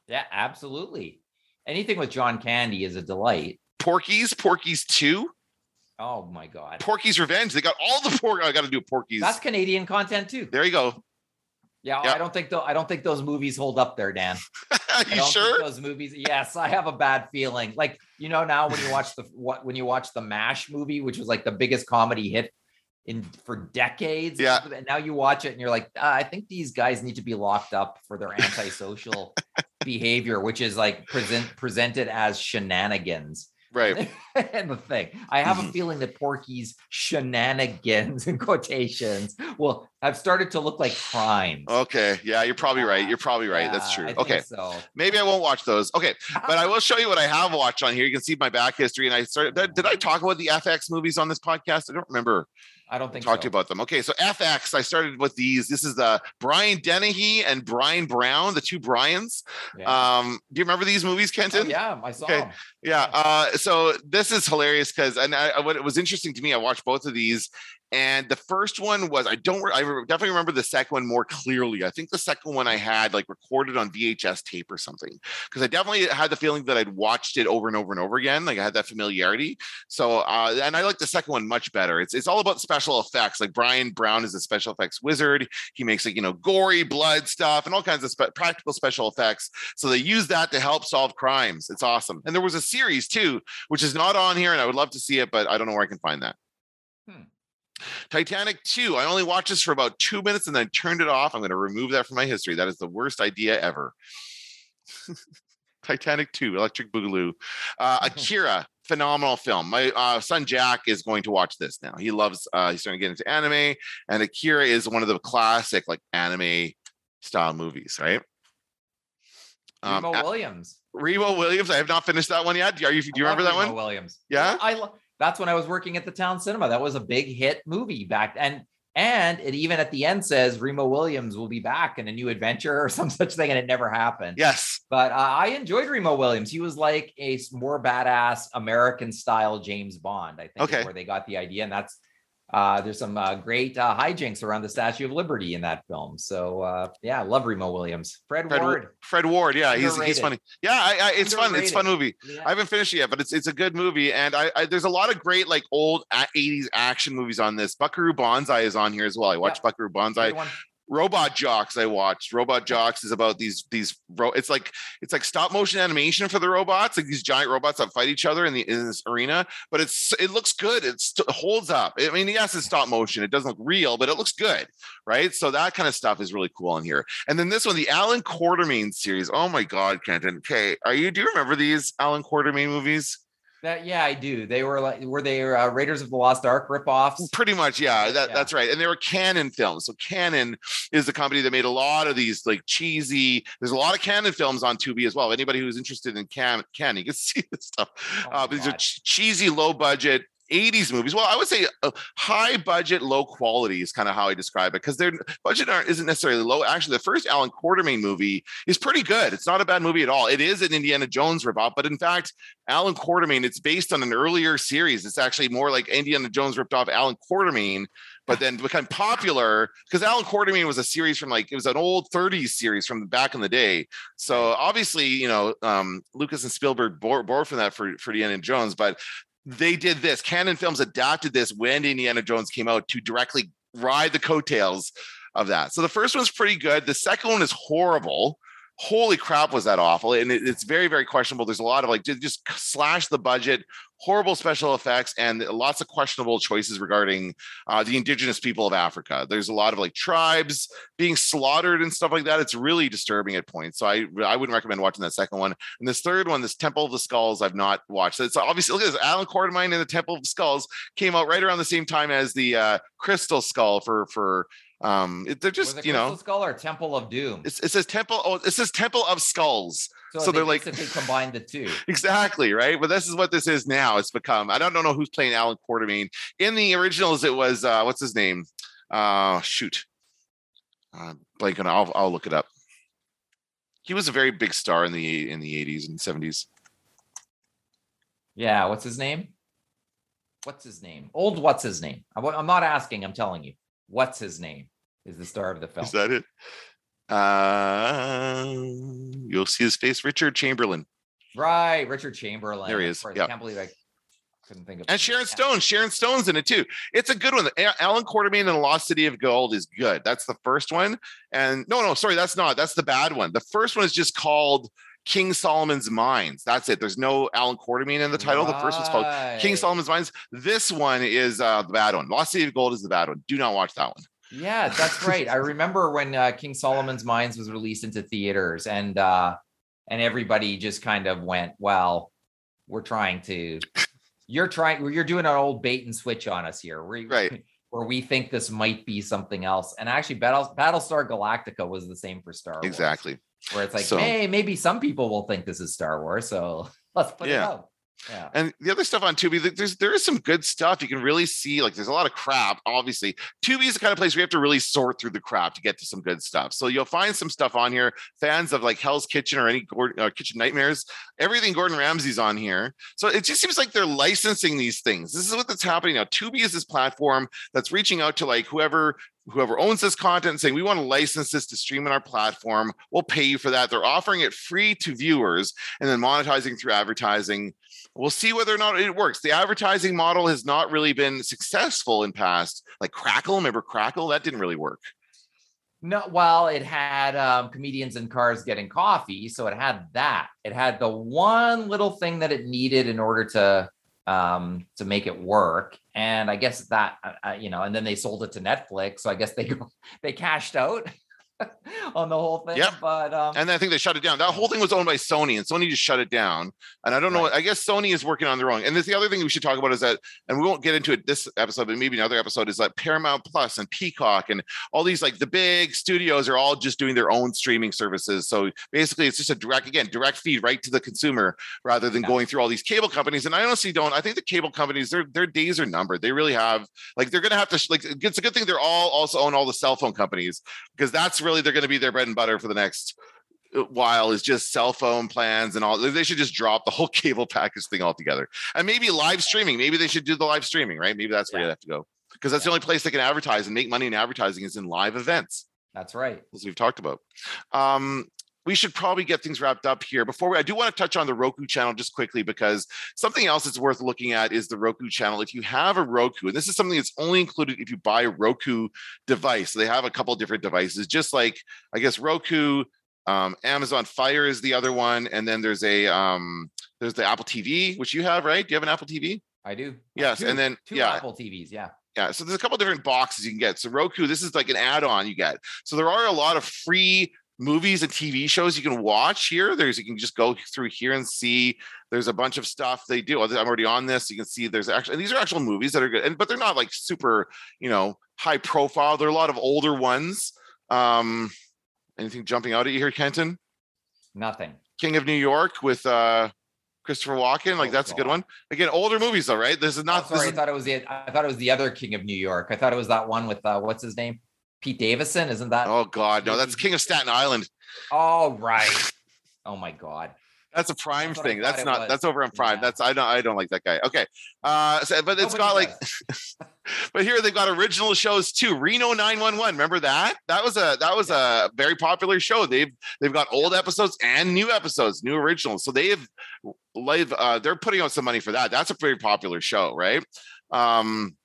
Yeah, absolutely. Anything with John Candy is a delight. porky's porky's 2 Oh my god. porky's revenge they got all the pork i gotta do porky's That's Canadian content too. there you go Yeah. I don't think though I don't think those movies hold up there, Dan. You sure those movies. Yes, I have a bad feeling. Like you know now when you watch the what when you watch the Mash movie, which was like the biggest comedy hit in for decades. Yeah. And now you watch it and you're like, "Ah, I think these guys need to be locked up for their antisocial behavior, which is like present presented as shenanigans. Right and the thing, I have a Mhm. feeling that Porky's shenanigans in quotations will have started to look like crimes. okay yeah you're probably right you're probably right that's true I okay So maybe i won't watch those okay but I will show you what I have watched on here. You can see my back history. And I started. Did, did I talk about the FX movies on this podcast? I don't remember I don't think talk to so. you about them. Okay, so FX. I started with these. This is the Brian Dennehy and Bryan Brown, the two Bryans. Yeah. Um, do you remember these movies, Oh, Kenton? yeah, I saw okay. them. Yeah. Uh, so this is hilarious because, and I, what it was interesting to me, I watched both of these, and the first one was I don't, I definitely remember the second one more clearly. I think the second one I had like recorded on VHS tape or something because I definitely had the feeling that I'd watched it over and over and over again. Like I had that familiarity. So, uh, and I like the second one much better. It's it's all about special effects. Like Bryan Brown is a special effects wizard. He makes like you know gory blood stuff and all kinds of spe- practical special effects. So they use that to help solve crimes. It's awesome. And there was a series too, which is not on here, and I would love to see it, but I don't know where I can find that. Hmm. Titanic 2. I only watched this for about two minutes and then turned it off. I'm going to remove that from my history. That is the worst idea ever. Titanic 2, Electric Boogaloo. Uh, Akira, phenomenal film. My uh, son Jack is going to watch this now. He loves, uh, he's starting to get into anime, and Akira is one of the classic, like, anime style movies, right? Um, Remo Williams. Remo Williams. I have not finished that one yet. Are you? Do you remember love that Remo one? Williams. Yeah? I lo- that's when I was working at the town cinema. That was a big hit movie back and and it even at the end says Remo Williams will be back in a new adventure or some such thing, and it never happened. Yes. But uh, I enjoyed Remo Williams. He was like a more badass American style James Bond. I think Okay. where they got the idea, and that's uh, there's some uh, great uh, hijinks around the Statue of Liberty in that film. So uh, yeah, love Remo Williams. Fred, Fred Ward. Fred Ward. Yeah, he's he's funny. Yeah, I, I, it's fun. It's a fun movie. Yeah. I haven't finished it yet, but it's it's a good movie, and I, I there's a lot of great like old '80s action movies on this. Buckaroo Banzai is on here as well. I watched Buckaroo Banzai. Robot Jox I watched. Robot Jox is about these these it's like it's like stop motion animation for the robots, like these giant robots that fight each other in the in this arena. But it's it looks good. It's, it holds up. I mean, yes, it's stop motion. It doesn't look real, but it looks good, right? So that kind of stuff is really cool in here. And then this one, the Allan Quatermain series. Oh my God, Kenton. Okay, are you? Do you remember these Allan Quatermain movies? That yeah, I do. They were like were they uh, Raiders of the Lost Ark ripoffs? Pretty much, yeah. That, Yeah. That's right. And they were Canon films. So Canon is the company that made a lot of these like cheesy. There's a lot of Canon films on Tubi as well. Anybody who's interested in Can Canon, you can see this stuff. Oh uh, these are ch- cheesy, low budget. 80s movies. Well, I would say uh, high budget, low quality is kind of how I describe it because their budget aren't, isn't necessarily low. Actually, the first Allan Quatermain movie is pretty good. It's not a bad movie at all. It is an Indiana Jones ripoff, but in fact, Allan Quatermain, it's based on an earlier series. It's actually more like Indiana Jones ripped off Allan Quatermain, but then become popular because Allan Quatermain was a series from like it was an old 30s series from back in the day. So obviously, you know, um, Lucas and Spielberg bore, bore from that for for Indiana Jones, but they did this. Canon Films adapted this when Indiana Jones came out to directly ride the coattails of that. So the first one's pretty good. The second one is horrible. Holy crap, was that awful? And it- it's very, very questionable. There's a lot of like just slash the budget, horrible special effects, and lots of questionable choices regarding uh, the indigenous people of Africa. There's a lot of like tribes being slaughtered and stuff like that. It's really disturbing at points. So I I wouldn't recommend watching that second one. And this third one, this Temple of the Skulls, I've not watched. So it's obviously look at this. Allan Quatermain and the Temple of the Skulls came out right around the same time as the uh, Crystal Skull for for Um, it, they're just it you know, Skull or Temple of Doom? it's, it says temple. Oh, it says temple of skulls. so they they're like- basically combine the two. Exactly right, but this is what this is now. It's become. I don't don't know who's playing Allan Quatermain in the originals. It was uh, what's his name? Uh, shoot, uh, blanking. I'll I'll look it up. He was a very big star in the in the eighties and seventies. Yeah, what's his name? What's his name? Old what's his name? I- I'm not asking, I'm telling you. What's his name is the star of the film. Is that it? Uh, you'll see his face, Richard Chamberlain right, Richard Chamberlain. There he is, yeah. I can't believe I couldn't think of and Sharon. Stone. Sharon Stone's in it too. It's a good one. Allan Quatermain and the Lost City of Gold is good. That's the first one. And no, no, sorry, that's not. That's the bad one. The first one is just called King Solomon's Mines. That's it. There's no Allan Quatermain in the title. The first one's called King Solomon's Mines. This one is uh, the bad one. Lost City of Gold is the bad one. Do not watch that one. Yeah, that's right. I remember when uh, King Solomon's Mines was released into theaters, and uh, and everybody just kind of went, "Well, we're trying to, you're trying, you're doing an old bait and switch on us here, we, Right. Where we think this might be something else." And actually, Battle Battlestar Galactica was the same for Star Wars. Exactly. Where it's like, So- hey, maybe some people will think this is Star Wars, so let's put it Yeah. out. Yeah. And the other stuff on Tubi, th- there's there is some good stuff. You can really see like there's a lot of crap. Obviously, Tubi is the kind of place where you have to really sort through the crap to get to some good stuff. So you'll find some stuff on here. Fans of like Hell's Kitchen or any Gordon, uh, Kitchen Nightmares, everything Gordon Ramsay's on here. So it just seems like they're licensing these things. This is what that's happening now. Tubi is this platform that's reaching out to like whoever whoever owns this content saying we want to license this to stream on our platform. We'll pay you for that. They're offering it free to viewers and then monetizing through advertising we'll see whether or not it works. The advertising model has not really been successful in past, like Crackle. Remember Crackle? That didn't really work. No, well, it had um, comedians in cars getting coffee, so it had that. It had the one little thing that it needed in order to um to make it work, and I guess that uh, uh, you know, and then they sold it to Netflix, so I guess they they cashed out on the whole thing. Yep. But um, And I think they shut it down. That whole thing was owned by Sony, and Sony just shut it down. And I don't know. Right. I guess Sony is working on their own. And there's the other thing we should talk about is that, and we won't get into it this episode, but maybe another episode is like Paramount Plus and Peacock and all these like the big studios are all just doing their own streaming services. So basically, it's just a direct, again, direct feed right to the consumer rather than Yeah. going through all these cable companies. And I honestly don't. I think the cable companies, their their days are numbered. They really have like they're gonna have to like. It's a good thing they're all also own all the cell phone companies because that's really they're going to be their bread and butter for the next uh, while is just cell phone plans and all they should just drop the whole cable package thing altogether. And maybe live streaming maybe they should do the live streaming right? Maybe that's where Yeah. you have to go. Because that's the only place they can advertise and make money in advertising is in live events. That's right. as we've talked about. Um we should probably get things wrapped up here before we, I do want to touch on the Roku channel just quickly because something else that's worth looking at is the Roku channel. If you have a Roku, and this is something that's only included if you buy a Roku device, so they have a couple different devices, just like I guess Roku, um, Amazon Fire is the other one, and then there's a um, there's the Apple TV, which you have, right? Do you have an Apple TV? I do. Yes, Two- and then two yeah, Apple TVs. Yeah. yeah, so there's a couple different boxes you can get. So Roku, this is like an add-on you get. So there are a lot of free movies and TV shows you can watch here. There's you can just go through here and see. There's a bunch of stuff they do. I'm already on this. You can see there's actually these are actual movies that are good, and but they're not like super, you know, high profile. There are a lot of older ones. Um, anything jumping out at you here, Kenton? Nothing. King of New York with uh Christopher Walken. Like Oh, that's a good one. Again, older movies though, right? This is Oh, not. this sorry, I thought it was the I thought it was the other King of New York. I thought it was that one with uh, what's his name, Pete Davidson. Isn't that? oh God, no, that's King of Staten Island. All right. Oh my God. That's a prime That's thing. That's not. That's over on Prime. Yeah. That's I don't. I don't like that guy. Okay. Uh, so, but it's Nobody got like, but here they've got original shows too. Reno 911. Remember that? That was a that was a very popular show. They've they've got old episodes and new episodes, new originals. So they've live. Uh, they're putting out some money for that. That's a very popular show, right? Um,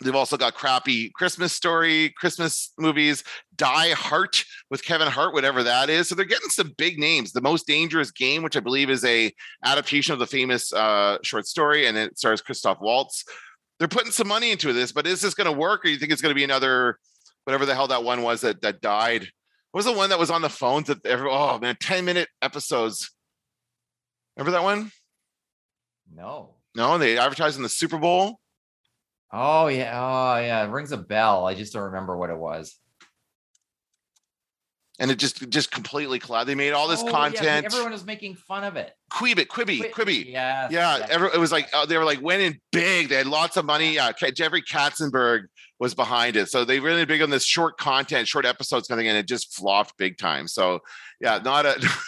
They've also got crappy Christmas story, Christmas movies, Die Hart with Kevin Hart, whatever that is. So they're getting some big names. The Most Dangerous Game, which I believe is a adaptation of the famous uh, short story, and it stars Christoph Waltz. They're putting some money into this, but is this going to work, or you think it's going to be another, whatever the hell that one was that that died? What was the one that was on the phones that every, oh man, ten minute episodes? Remember that one? No. No, they advertised in the Super Bowl. Oh yeah, oh yeah, it rings a bell. I just don't remember what it was. And it just just completely collapsed. They made all this Oh, yeah, content. everyone was making fun of it. Quibi, Quibi, Qui- Quibi. Yeah, Yeah, every, it was like uh, they were like went in big. They had lots of money. Yeah, Ka- Jeffrey Katzenberg was behind it, so they really big on this short content, short episodes kind of thing, and it just flopped big time. So yeah, not a.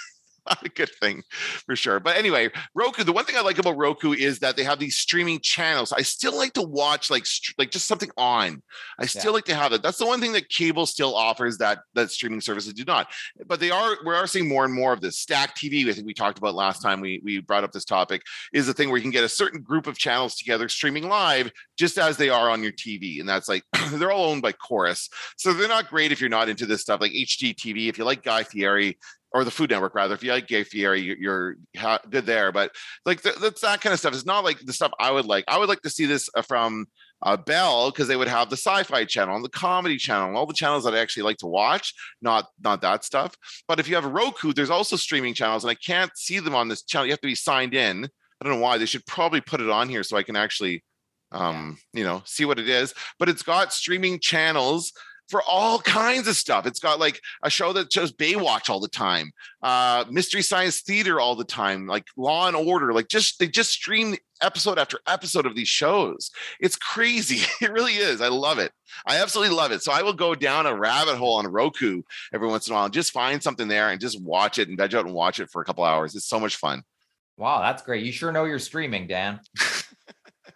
Not a good thing for sure. But anyway, Roku. The one thing I like about Roku is that they have these streaming channels. I still like to watch like like just something on. I still Yeah. like to have it. That's the one thing that cable still offers that that streaming services do not. But they are we are seeing more and more of this. Stack TV. I think we talked about last time we we brought up this topic is the thing where you can get a certain group of channels together streaming live just as they are on your TV. And that's like they're all owned by Corus. So they're not great if you're not into this stuff like HGTV. If you like Guy Fieri or the Food Network, rather, if you like Guy Fieri, you're, you're good there. But like th- that's that kind of stuff. It's not like the stuff I would like. I would like to see this uh, from uh, Bell because they would have the Sci-Fi channel and the Comedy channel and all the channels that I actually like to watch. Not not that stuff. But if you have a Roku, there's also streaming channels, and I can't see them on this channel. You have to be signed in. I don't know why. They should probably put it on here so I can actually, um, you know, see what it is. But it's got streaming channels for all kinds of stuff. It's got like a show that shows Baywatch all the time, uh, Mystery Science Theater all the time, like Law and Order. Like just they just stream episode after episode of these shows. It's crazy. It really is. I love it. I absolutely love it. So I will go down a rabbit hole on Roku every once in a while and just find something there and just watch it and veg out and watch it for a couple hours. It's so much fun. Wow, that's great. You sure know you're streaming, Dan.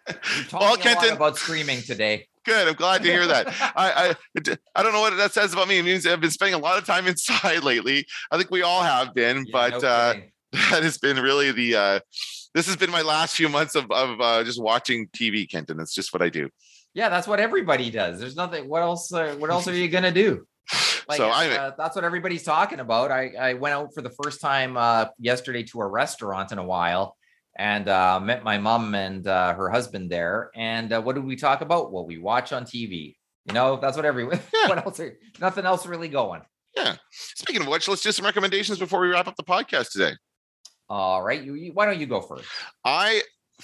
You're talking Well, a lot Kenton- about streaming today. Good. I'm glad to hear that. I, I I don't know what that says about me. It means I've been spending a lot of time inside lately. I think we all have been, Yeah, but no uh, that has been really the uh, this has been my last few months of of uh, just watching TV, Kenton. That's just what I do. yeah, that's what everybody does. There's nothing. What else? Uh, what else are you gonna do? Like, so uh, that's what everybody's talking about. I, I went out for the first time uh, yesterday to a restaurant in a while and uh, met my mom and uh, her husband there. And uh, what did we talk about? What we watch on TV. You know, that's what everyone. Yeah. what else? Are, nothing else really going. yeah. Speaking of which, let's do some recommendations before we wrap up the podcast today. All right, you, you why don't you go first? I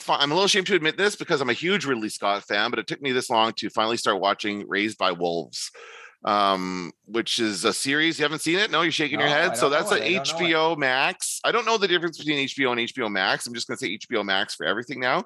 I'm a little ashamed to admit this because I'm a huge Ridley Scott fan, but it took me this long to finally start watching Raised by Wolves, um, which is a series. You haven't seen it? No, you're shaking your head. So that's it. a I don't know it. HBO Max. I don't know the difference between HBO and HBO Max. I'm just going to say HBO Max for everything now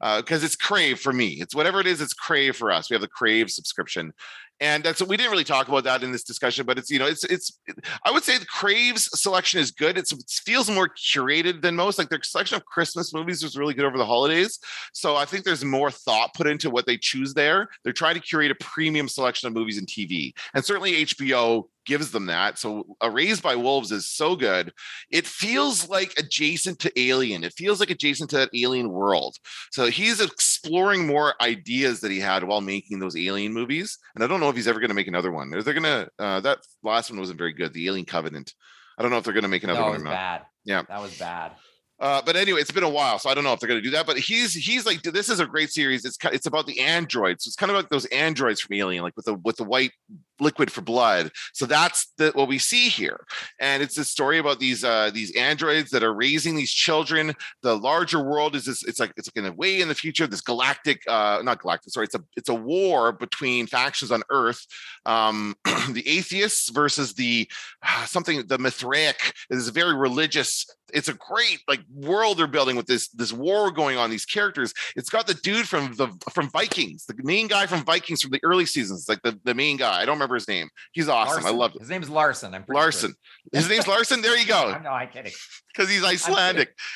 Uh, because it's Crave for me. It's whatever it is. It's Crave for us. We have the Crave subscription. And that's we didn't really talk about that in this discussion, but it's you know it's it's I would say the Crave's selection is good. It's, it feels more curated than most. Like their selection of Christmas movies was really good over the holidays. So I think there's more thought put into what they choose there. They're trying to curate a premium selection of movies and TV, and certainly HBO gives them that. So a Raised by Wolves is so good. It feels like adjacent to Alien. It feels like adjacent to that Alien world. So he's exploring more ideas that he had while making those Alien movies. And I don't know if he's ever going to make another one. Are they going to? Uh, that last one wasn't very good. The Alien Covenant. I don't know if they're going to make another no, it one or not. bad. Yeah. that was bad. Uh, but anyway, it's been a while, so I don't know if they're going to do that. But he's he's like, this is a great series. It's it's about the androids. It's kind of like those androids from Alien, like with the with the white liquid for blood. So that's the, what we see here, and it's a story about these uh, these androids that are raising these children. The larger world is this. It's like it's like in a way in the future, this galactic, uh, not galactic. Sorry, it's a it's a war between factions on Earth. Um, the atheists versus the something the Mithraic is a very religious it's a great like world they're building with this this war going on these characters. It's got the dude from the from vikings the main guy from vikings from the early seasons like the, the main guy. I don't remember his name. He's awesome. I Larson. loved it His name's Larson. I'm larson. His name's larson? There you go. No, I'm kidding. because he's icelandic.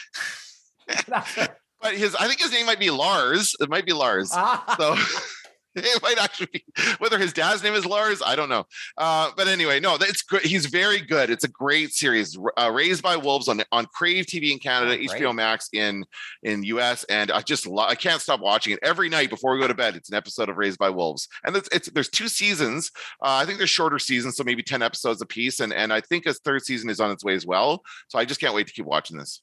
But his i think his name might be lars. It might be lars. So it might actually be whether his dad's name is Lars. I don't know. Uh, but anyway, no, it's good. He's very good. It's a great series. Uh, Raised by Wolves on on Crave TV in Canada, Oh. HBO Max in in US, and I just lo- I can't stop watching it every night before we go to bed. It's an episode of Raised by Wolves, and it's, it's there's two seasons. Uh, I think they're shorter seasons, so maybe ten episodes a piece, and and I think a third season is on its way as well. So I just can't wait to keep watching this.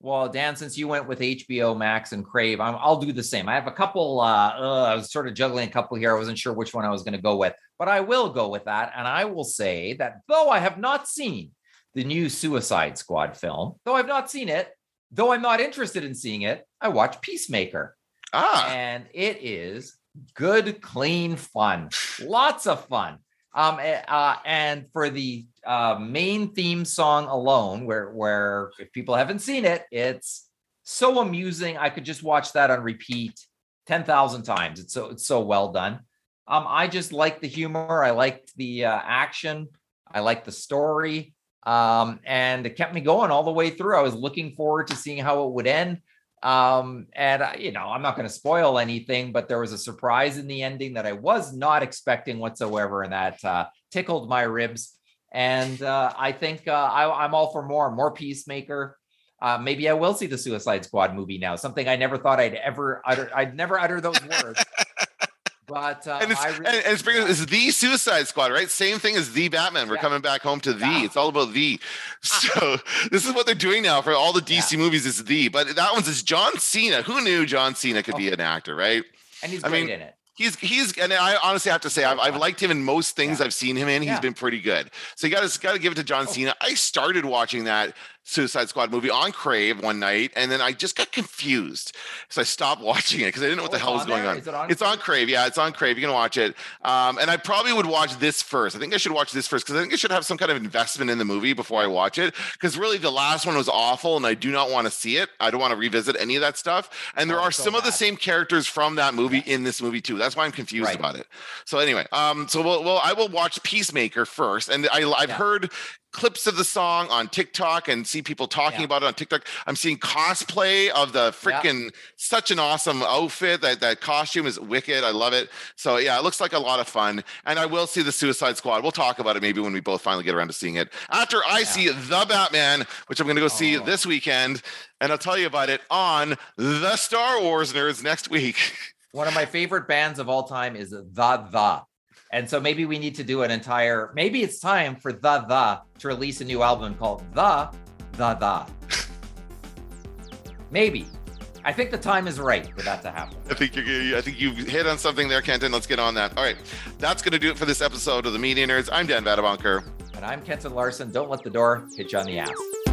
Well, Dan, since you went with HBO Max and Crave, I'm, I'll do the same. I have a couple. Uh, uh, I was sort of juggling a couple here. I wasn't sure which one I was going to go with, but I will go with that. And I will say that though I have not seen the new Suicide Squad film, though I've not seen it, though I'm not interested in seeing it, I watch Peacemaker, Ah, and it is good, clean fun. Lots of fun. Um, eh, uh, and for the uh, main theme song alone, where where if people haven't seen it, it's so amusing. I could just watch that on repeat ten thousand times. It's so it's so well done. Um, I just like the humor. I liked the uh, action. I like the story. Um, and it kept me going all the way through. I was looking forward to seeing how it would end. Um, and I, you know, I'm not going to spoil anything, but there was a surprise in the ending that I was not expecting whatsoever, and that uh, tickled my ribs. And uh, I think uh, I, I'm all for more, more Peacemaker. Uh, maybe I will see the Suicide Squad movie now. Something I never thought I'd ever utter. I'd never utter those words. But uh, and it's, really, and, and it's, yeah. it's the Suicide Squad, right? Same thing as the Batman. We're yeah. coming back home to the. Yeah. It's all about the. So this is what they're doing now for all the DC movies. Is the, but that one's is John Cena. Who knew John Cena could be an actor, right? And he's I great mean, in it. He's he's and I honestly have to say I've, I've liked him in most things I've seen him in. He's been pretty good. So you got to got to give it to John oh. Cena. I started watching that Suicide Squad movie on Crave one night, and then I just got confused, so I stopped watching it because I didn't know what the oh, hell was going on. It on. It's on Crave, yeah, it's on Crave. You can watch it, um, and I probably would watch this first. I think I should watch this first because I think I should have some kind of investment in the movie before I watch it. Because really, the last one was awful, and I do not want to see it. I don't want to revisit any of that stuff. And there oh, are so some bad. of the same characters from that movie yeah. in this movie too. That's why I'm confused right. about it. So anyway, um, so we'll, well, I will watch Peacemaker first, and I, I've yeah. heard clips of the song on TikTok and see people talking yeah. about it on TikTok. I'm seeing cosplay of the freaking yeah. such an awesome outfit. That that costume is wicked. I love it. So yeah, it looks like a lot of fun. And I will see the Suicide Squad. We'll talk about it maybe when we both finally get around to seeing it. After I yeah. see the Batman, which I'm going to go oh. see this weekend, and I'll tell you about it on the Star Wars Nerds next week. One of my favorite bands of all time is the The. And so maybe we need to do an entire, maybe it's time for The The to release a new album called The The The. maybe. I think the time is right for that to happen. I think you're. I think you've hit on something there, Kenton. Let's get on that. All right, that's going to do it for this episode of the Media Nerds. I'm Dan Vadabonker, and I'm Kenton Larson. Don't let the door hit you on the ass.